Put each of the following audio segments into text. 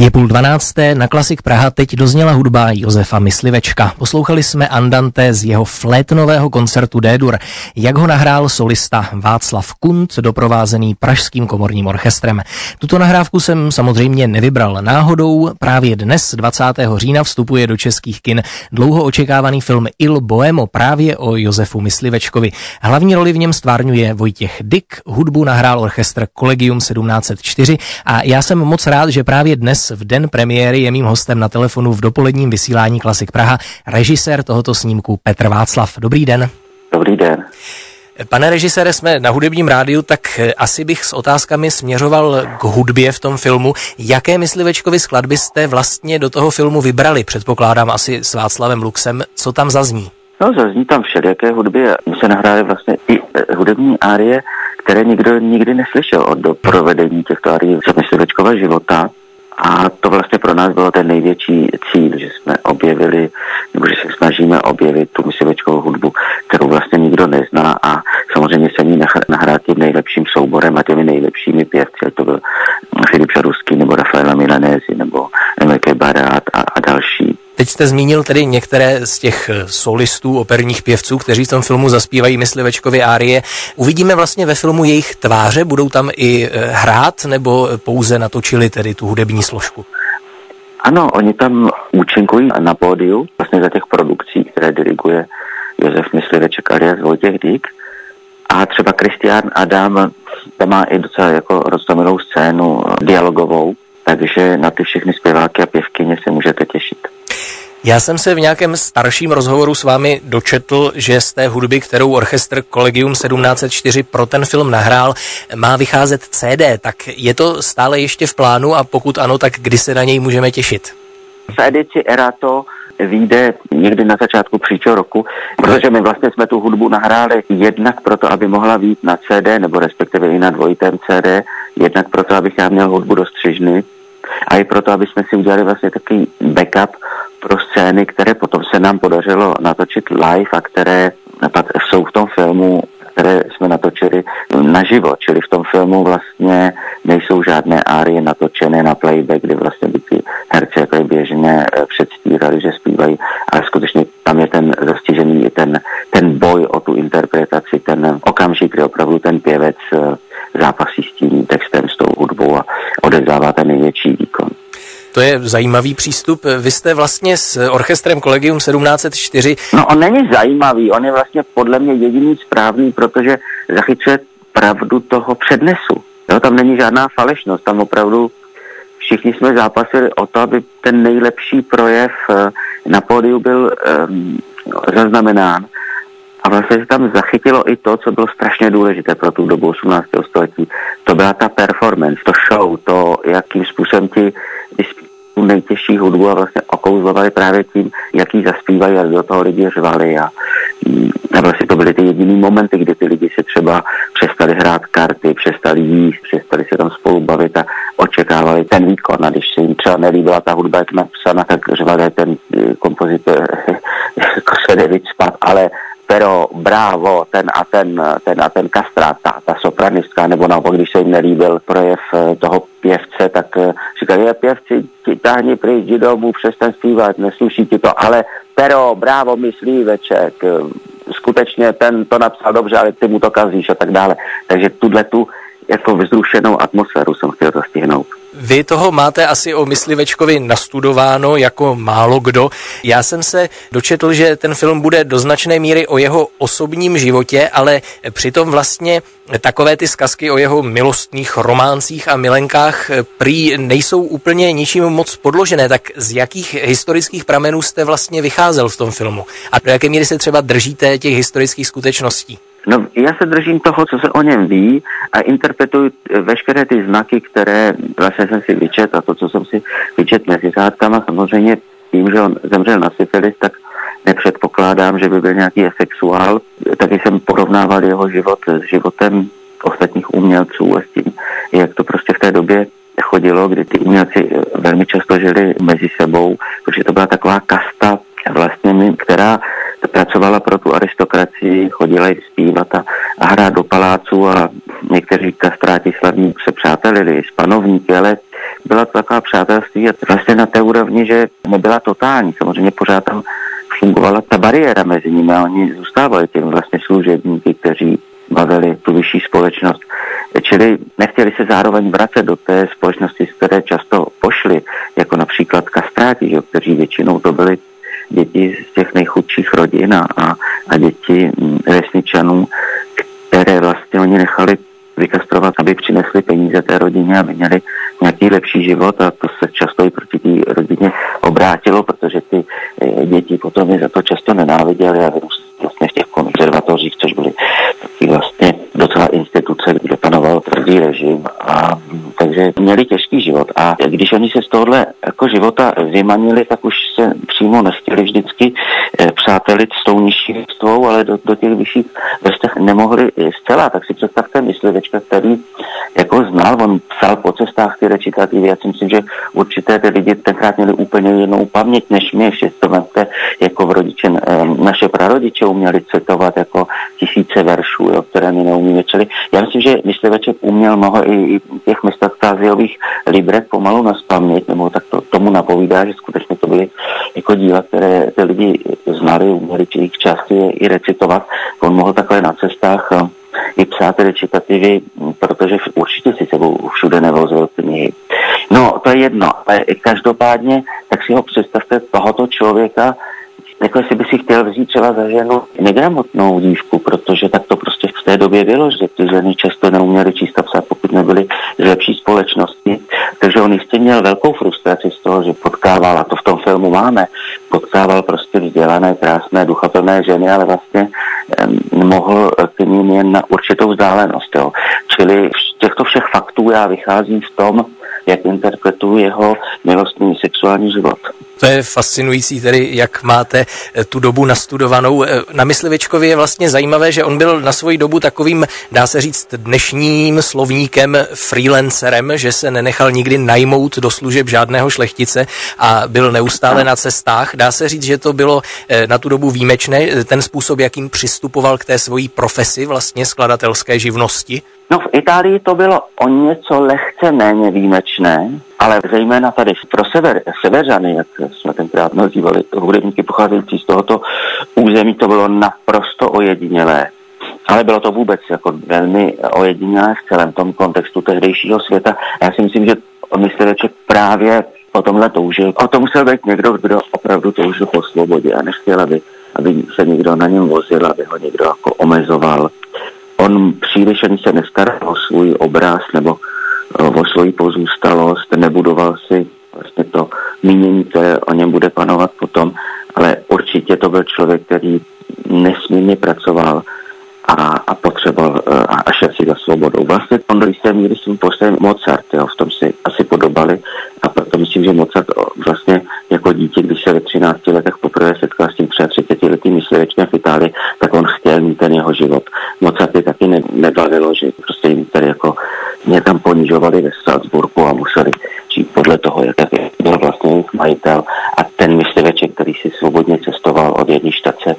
Je půl dvanácté, na Klasik Praha teď dozněla hudba Josefa Myslivečka. Poslouchali jsme Andante z jeho flétnového koncertu D-dur, jak ho nahrál solista Václav Kunt, doprovázený Pražským komorním orchestrem. Tuto nahrávku jsem samozřejmě nevybral náhodou. Právě dnes, 20. října, vstupuje do českých kin dlouho očekávaný film Il Boemo právě o Josefu Myslivečkovi. Hlavní roli v něm stvárňuje Vojtěch Dyk, hudbu nahrál orchestr Collegium 1704 a já jsem moc rád, že právě dnes v den premiéry je mým hostem na telefonu v dopoledním vysílání Klasik Praha režisér tohoto snímku Petr Václav. Dobrý den. Dobrý den. Pane režisére, jsme na hudebním rádiu, tak asi bych s otázkami směřoval k hudbě v tom filmu. Jaké myslivečkovi skladby jste vlastně do toho filmu vybrali? Předpokládám asi s Václavem Luxem. Co tam zazní? No, zazní tam všelijaké hudby. My se nahráli vlastně i eh, hudební árie, které nikdo nikdy neslyšel od do provedení těchto árií z myslivečkova života. A to vlastně pro nás bylo ten největší cíl, že jsme objevili, nebo že se snažíme objevit tu myslivečkovou hudbu, kterou vlastně nikdo nezná a samozřejmě se ní nahrát tím nejlepším souborem a těmi nejlepšími pěvci, to byl Filip Šaruský nebo Rafaela Milanézi nebo Emeke Barát a, a další. Teď jste zmínil tedy některé z těch eh, solistů, operních pěvců, kteří v tom filmu zaspívají myslivečkovy árie. Uvidíme vlastně ve filmu jejich tváře, budou tam i eh, hrát nebo pouze natočili tedy tu hudební složku? Ano, oni tam účinkují na pódiu, vlastně za těch produkcí, které diriguje Josef Mysliveček alias Vojtěch Dík. A třeba Kristián Adam, tam má i docela jako roztomilou scénu eh, dialogovou, takže na ty všechny zpěváky a pěvkyně se můžete těšit. Já jsem se v nějakém starším rozhovoru s vámi dočetl, že z té hudby, kterou orchestr Collegium 1704 pro ten film nahrál, má vycházet CD. Tak je to stále ještě v plánu a pokud ano, tak kdy se na něj můžeme těšit? V edici Erato vyjde někdy na začátku příštího roku, protože my vlastně jsme tu hudbu nahráli jednak proto, aby mohla být na CD, nebo respektive i na dvojitém CD, jednak proto, abych já měl hudbu do střižny, a i proto, aby jsme si udělali vlastně takový backup pro scény, které potom se nám podařilo natočit live a které jsou v tom filmu které jsme natočili naživo, čili v tom filmu vlastně nejsou žádné árie natočené na playback, kde vlastně by ty herci jako běžně eh, předstírali, že zpívají, ale skutečně tam je ten zastižený ten, ten boj o tu interpretaci, ten okamžik, kdy opravdu ten pěvec eh, zápasí s tím textem, s tou hudbou a odevzdává ten největší výkon. To je zajímavý přístup. Vy jste vlastně s orchestrem Collegium 1704. No on není zajímavý, on je vlastně podle mě jediný správný, protože zachycuje pravdu toho přednesu. Jo, tam není žádná falešnost, tam opravdu všichni jsme zápasili o to, aby ten nejlepší projev eh, na pódiu byl um, zaznamenán. A vlastně se tam zachytilo i to, co bylo strašně důležité pro tu dobu 18. století. To byla ta performance, to show, to, jakým způsobem ti tu nejtěžší hudbu a vlastně okouzlovali právě tím, jaký zaspívají a do toho lidi řvali a, a vlastně to byly ty jediný momenty, kdy ty lidi si třeba přestali hrát karty, přestali jíst, přestali se tam spolu bavit a očekávali ten výkon a když se jim třeba nelíbila ta hudba, jak napsána, tak řvali ten kompozitor jako se spát, ale pero, bravo, ten a ten, ten a ten kastrát, ta, ta sopranistka, nebo naopak, když se jim nelíbil projev eh, toho pěvce, tak eh, říkali, je pěvci, ti tahni pryč, jdi domů, přestaň zpívat, nesluší ti to, ale pero, bravo, myslí veček, eh, skutečně ten to napsal dobře, ale ty mu to kazíš a tak dále. Takže tuhle tu jako vzrušenou atmosféru jsem chtěl zastihnout. Vy toho máte asi o Myslivečkovi nastudováno jako málo kdo. Já jsem se dočetl, že ten film bude do značné míry o jeho osobním životě, ale přitom vlastně takové ty zkazky o jeho milostných románcích a milenkách prý nejsou úplně ničím moc podložené. Tak z jakých historických pramenů jste vlastně vycházel v tom filmu? A do jaké míry se třeba držíte těch historických skutečností? No, já se držím toho, co se o něm ví a interpretuji veškeré ty znaky, které vlastně jsem si vyčet a to, co jsem si vyčet mezi řádkama, samozřejmě tím, že on zemřel na syfilis, tak nepředpokládám, že by byl nějaký sexuál. Taky jsem porovnával jeho život s životem ostatních umělců a s tím, jak to prostě v té době chodilo, kdy ty umělci velmi často žili mezi sebou, protože to byla taková kasta vlastně, která pracovala pro tu aristokracii, chodila jim zpívat a, a hrát do paláců a někteří kastráti slavní se přátelili s panovníky, ale byla to taková přátelství a vlastně na té úrovni, že nebyla totální. Samozřejmě pořád tam fungovala ta bariéra mezi nimi a oni zůstávali těmi vlastně služebníky, kteří bavili tu vyšší společnost. Čili nechtěli se zároveň vracet do té společnosti, z které často pošli, jako například kastráti, že, kteří většinou to byli děti z těch nejchudších rodin a, a, a děti mm, vesničanů, které vlastně oni nechali vykastrovat, aby přinesli peníze té rodině, aby měli nějaký lepší život a to se často i proti té rodině obrátilo, protože ty eh, děti potom je za to často nenáviděli a vlastně v těch konzervatořích, což byly taky vlastně docela instituce, kde panoval tvrdý režim. a měli těžký život. A když oni se z tohohle jako života vymanili, tak už se přímo nechtěli vždycky eh, přátelit s tou nižší vrstvou, ale do, do těch vyšších vrstev nemohli zcela. Tak si představte myslivečka, který jako znal, on psal po cestách ty recitativy. Já si myslím, že určité ty lidi tenkrát měli úplně jinou paměť než my. Všichni jako v rodiče, eh, naše prarodiče uměli citovat jako tisíce veršů, jo, které my neumíme. Čili já myslím, že mysliveček uměl mnoho i, i těch mestastáziových libret pomalu na spaměť, nebo tak to, tomu napovídá, že skutečně to byly jako díla, které ty lidi znali, uměli jejich části i recitovat. On mohl takhle na cestách eh, i psát recitativy, protože určitě si sebou všude nevozil knihy. No, to je jedno, ale každopádně, tak si ho představte tohoto člověka, jako jestli by si chtěl vzít třeba za ženu negramotnou dívku, protože tak to prostě v té době bylo, že ty ženy často neuměly číst a psát, pokud nebyly z lepší společnosti. Takže on jistě měl velkou frustraci z toho, že potkával, a to v tom filmu máme, potkával prostě vzdělané, krásné, duchaplné ženy, ale vlastně um, mohl k ním jen na určitou vzdálenost. Jo. Čili z těchto všech faktů já vycházím v tom, jak interpretuju jeho milostný sexuální život. To je fascinující, tedy jak máte eh, tu dobu nastudovanou. Eh, na Myslivičkovi je vlastně zajímavé, že on byl na svoji dobu takovým, dá se říct, dnešním slovníkem freelancerem, že se nenechal nikdy najmout do služeb žádného šlechtice a byl neustále na cestách. Dá se říct, že to bylo eh, na tu dobu výjimečné, ten způsob, jakým přistupoval k té svojí profesi, vlastně skladatelské živnosti? No v Itálii to bylo o něco lehce méně výjimečné, ale zejména tady pro sever, severany, jak jsme tenkrát nazývali hudebníky pocházející z tohoto území, to bylo naprosto ojedinělé. Ale bylo to vůbec jako velmi ojedinělé v celém tom kontextu tehdejšího světa. Já si myslím, že mysliveček právě o tomhle toužil. O to musel být někdo, kdo opravdu toužil po svobodě a nechtěl, aby, aby se někdo na něm vozil, aby ho někdo jako omezoval on příliš ani se nestaral o svůj obraz nebo eh, o svoji pozůstalost, nebudoval si vlastně to mínění, které o něm bude panovat potom, ale určitě to byl člověk, který nesmírně pracoval a, a potřeboval eh, a, a šel si za svobodou. Vlastně on do jisté míry svým postavem Mozart, jo, v tom si asi podobali a proto myslím, že Mozart vlastně jako dítě, když se ve 13 letech poprvé setkal s tím 33 letým myslivečkem v Itálii, tak on chtěl mít ten jeho život. Mozart je taky ne, nebavilo, že prostě jim tady jako mě tam ponižovali ve Salzburgu a museli žít podle toho, jak byl vlastně jejich majitel. A ten mysliveček, který si svobodně cestoval od jedné štace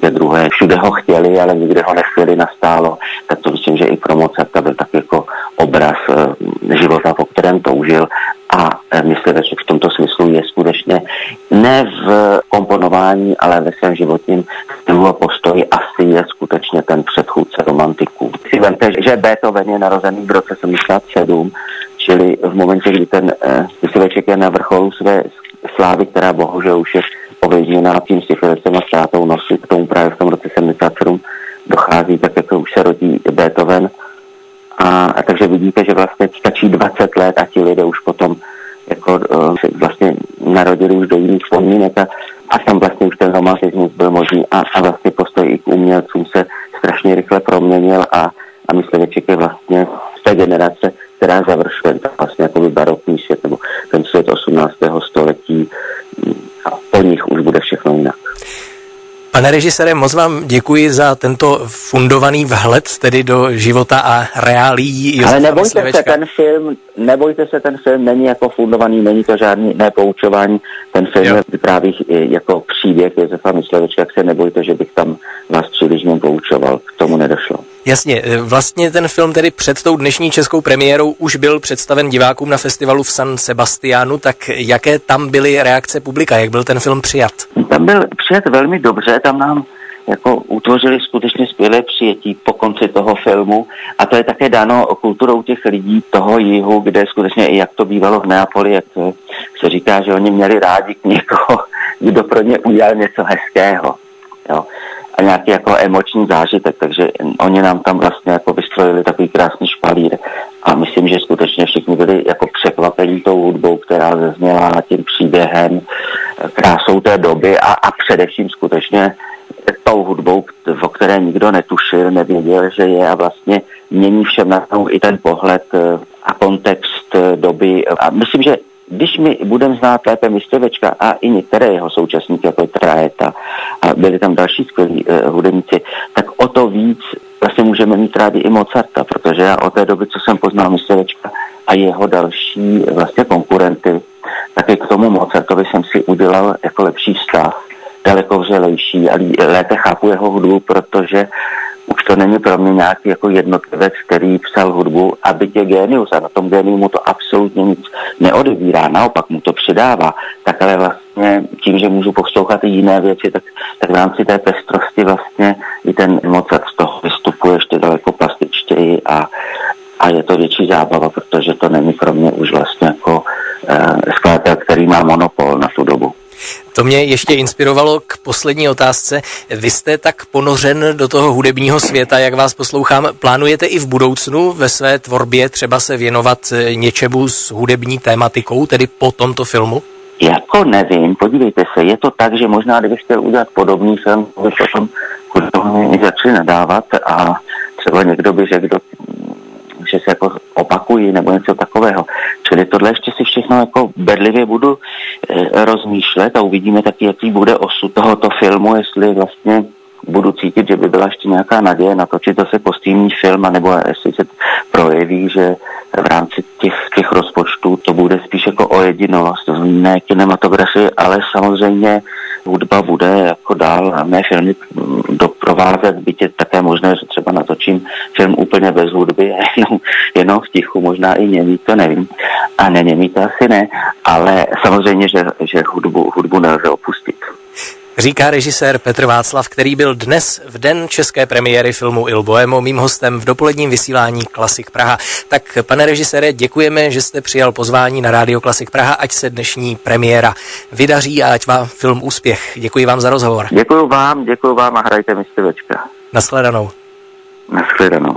ke druhé, všude ho chtěli, ale nikde ho nechtěli nastálo, tak to myslím, že i pro Mozarta byl tak jako obraz eh, života, po kterém toužil. A eh, mysliveček v tomto smyslu je skutečně ne v komponování, ale ve svém životním stylu a postoji asi je skutečně ten. Si vemte, že Beethoven je narozený v roce 77, čili v momentě, kdy ten eh, mysliveček je na vrcholu své slávy, která bohužel už je ověděná tím syfilisem a ztrátou nosu, k tomu právě v tom roce 77 dochází, tak jako už se rodí Beethoven. A, a takže vidíte, že vlastně stačí 20 let a ti lidé už potom jako uh, se vlastně narodili už do jiných podmínek a, a tam vlastně už ten romantismus byl možný a, a vlastně postoj i k umělcům se strašně rychle proměnil a, a mysliveček je vlastně z té generace, která završuje vlastně jako barokní svět nebo ten svět 18. století a po nich už bude všechno jinak. Pane režisére, moc vám děkuji za tento fundovaný vhled tedy do života a reálí. Ale nebojte se, ten film, nebojte se, ten film není jako fundovaný, není to žádný nepoučování. Ten film jo. je vypráví jako příběh Josefa Myslevečka, jak se nebojte, že bych tam vás příliš poučoval. K tomu nedošlo. Jasně, e, vlastně ten film tedy před tou dnešní českou premiérou už byl představen divákům na festivalu v San Sebastianu, tak jaké tam byly reakce publika, jak byl ten film přijat? Tam byl přijat velmi dobře, tam nám jako utvořili skutečně skvělé přijetí po konci toho filmu a to je také dáno kulturou těch lidí toho jihu, kde skutečně i jak to bývalo v Neapoli, jak se říká, že oni měli rádi k někoho, kdo pro ně udělal něco hezkého. Jo nějaký jako emoční zážitek, takže oni nám tam vlastně jako vystrojili takový krásný špalír a myslím, že skutečně všichni byli jako překvapení tou hudbou, která zazněla tím příběhem, krásou té doby a, a především skutečně tou hudbou, o které nikdo netušil, nevěděl, že je a vlastně mění všem na i ten pohled eh, a kontext eh, doby. A myslím, že když my budeme znát lépe Myslivečka a i některé jeho současníky, jako je Traeta, a byli tam další skvělí uh, hudebníci, tak o to víc vlastně můžeme mít rádi i Mozarta, protože já od té doby, co jsem poznal Myslivečka a jeho další vlastně konkurenty, tak i k tomu Mozartovi jsem si udělal jako lepší vztah, daleko vřelejší a lépe chápu jeho hudbu, protože už to není pro mě nějaký jako jednotlivec, který psal hudbu, aby tě genius a na tom geniu mu to absolutně nic neodebírá, naopak mu to přidává, tak ale vlastně tím, že můžu poslouchat i jiné věci, tak, tak v rámci té pestrosti vlastně i ten Mozart z toho vystupuje ještě daleko plastičtěji a, a je to větší zábava, protože to není pro mě už vlastně jako uh, skladatel, který má monopol. To mě ještě inspirovalo k poslední otázce. Vy jste tak ponořen do toho hudebního světa, jak vás poslouchám. Plánujete i v budoucnu ve své tvorbě třeba se věnovat eh, něčemu s hudební tématikou, tedy po tomto filmu? Jako nevím, podívejte se, je to tak, že možná kdybych chtěl udělat podobný film, bych o tom hudebně začali nadávat a třeba někdo by řekl, že se jako opakují nebo něco takového. Čili tohle ještě si všechno jako bedlivě budu e, rozmýšlet a uvidíme taky, jaký bude osud tohoto filmu, jestli vlastně budu cítit, že by byla ještě nějaká naděje natočit zase kostýmní film, nebo jestli se projeví, že v rámci těch, těch rozpočtů to bude spíš jako ojedinost, ne kinematografie, ale samozřejmě hudba bude jako dál a mé filmy doprovázet, byť je také možné, že třeba natočím film úplně bez hudby, jenom, jenom v tichu, možná i němý, to nevím. A neněmý to asi ne, ale samozřejmě, že, že hudbu, hudbu nelze opustit. Říká režisér Petr Václav, který byl dnes v den české premiéry filmu Il Boemo mým hostem v dopoledním vysílání Klasik Praha. Tak pane režisére, děkujeme, že jste přijal pozvání na Rádio Klasik Praha, ať se dnešní premiéra vydaří a ať vám film úspěch. Děkuji vám za rozhovor. Děkuji vám, děkuji vám a hrajte myslivečka. Naschledanou. Naschledanou.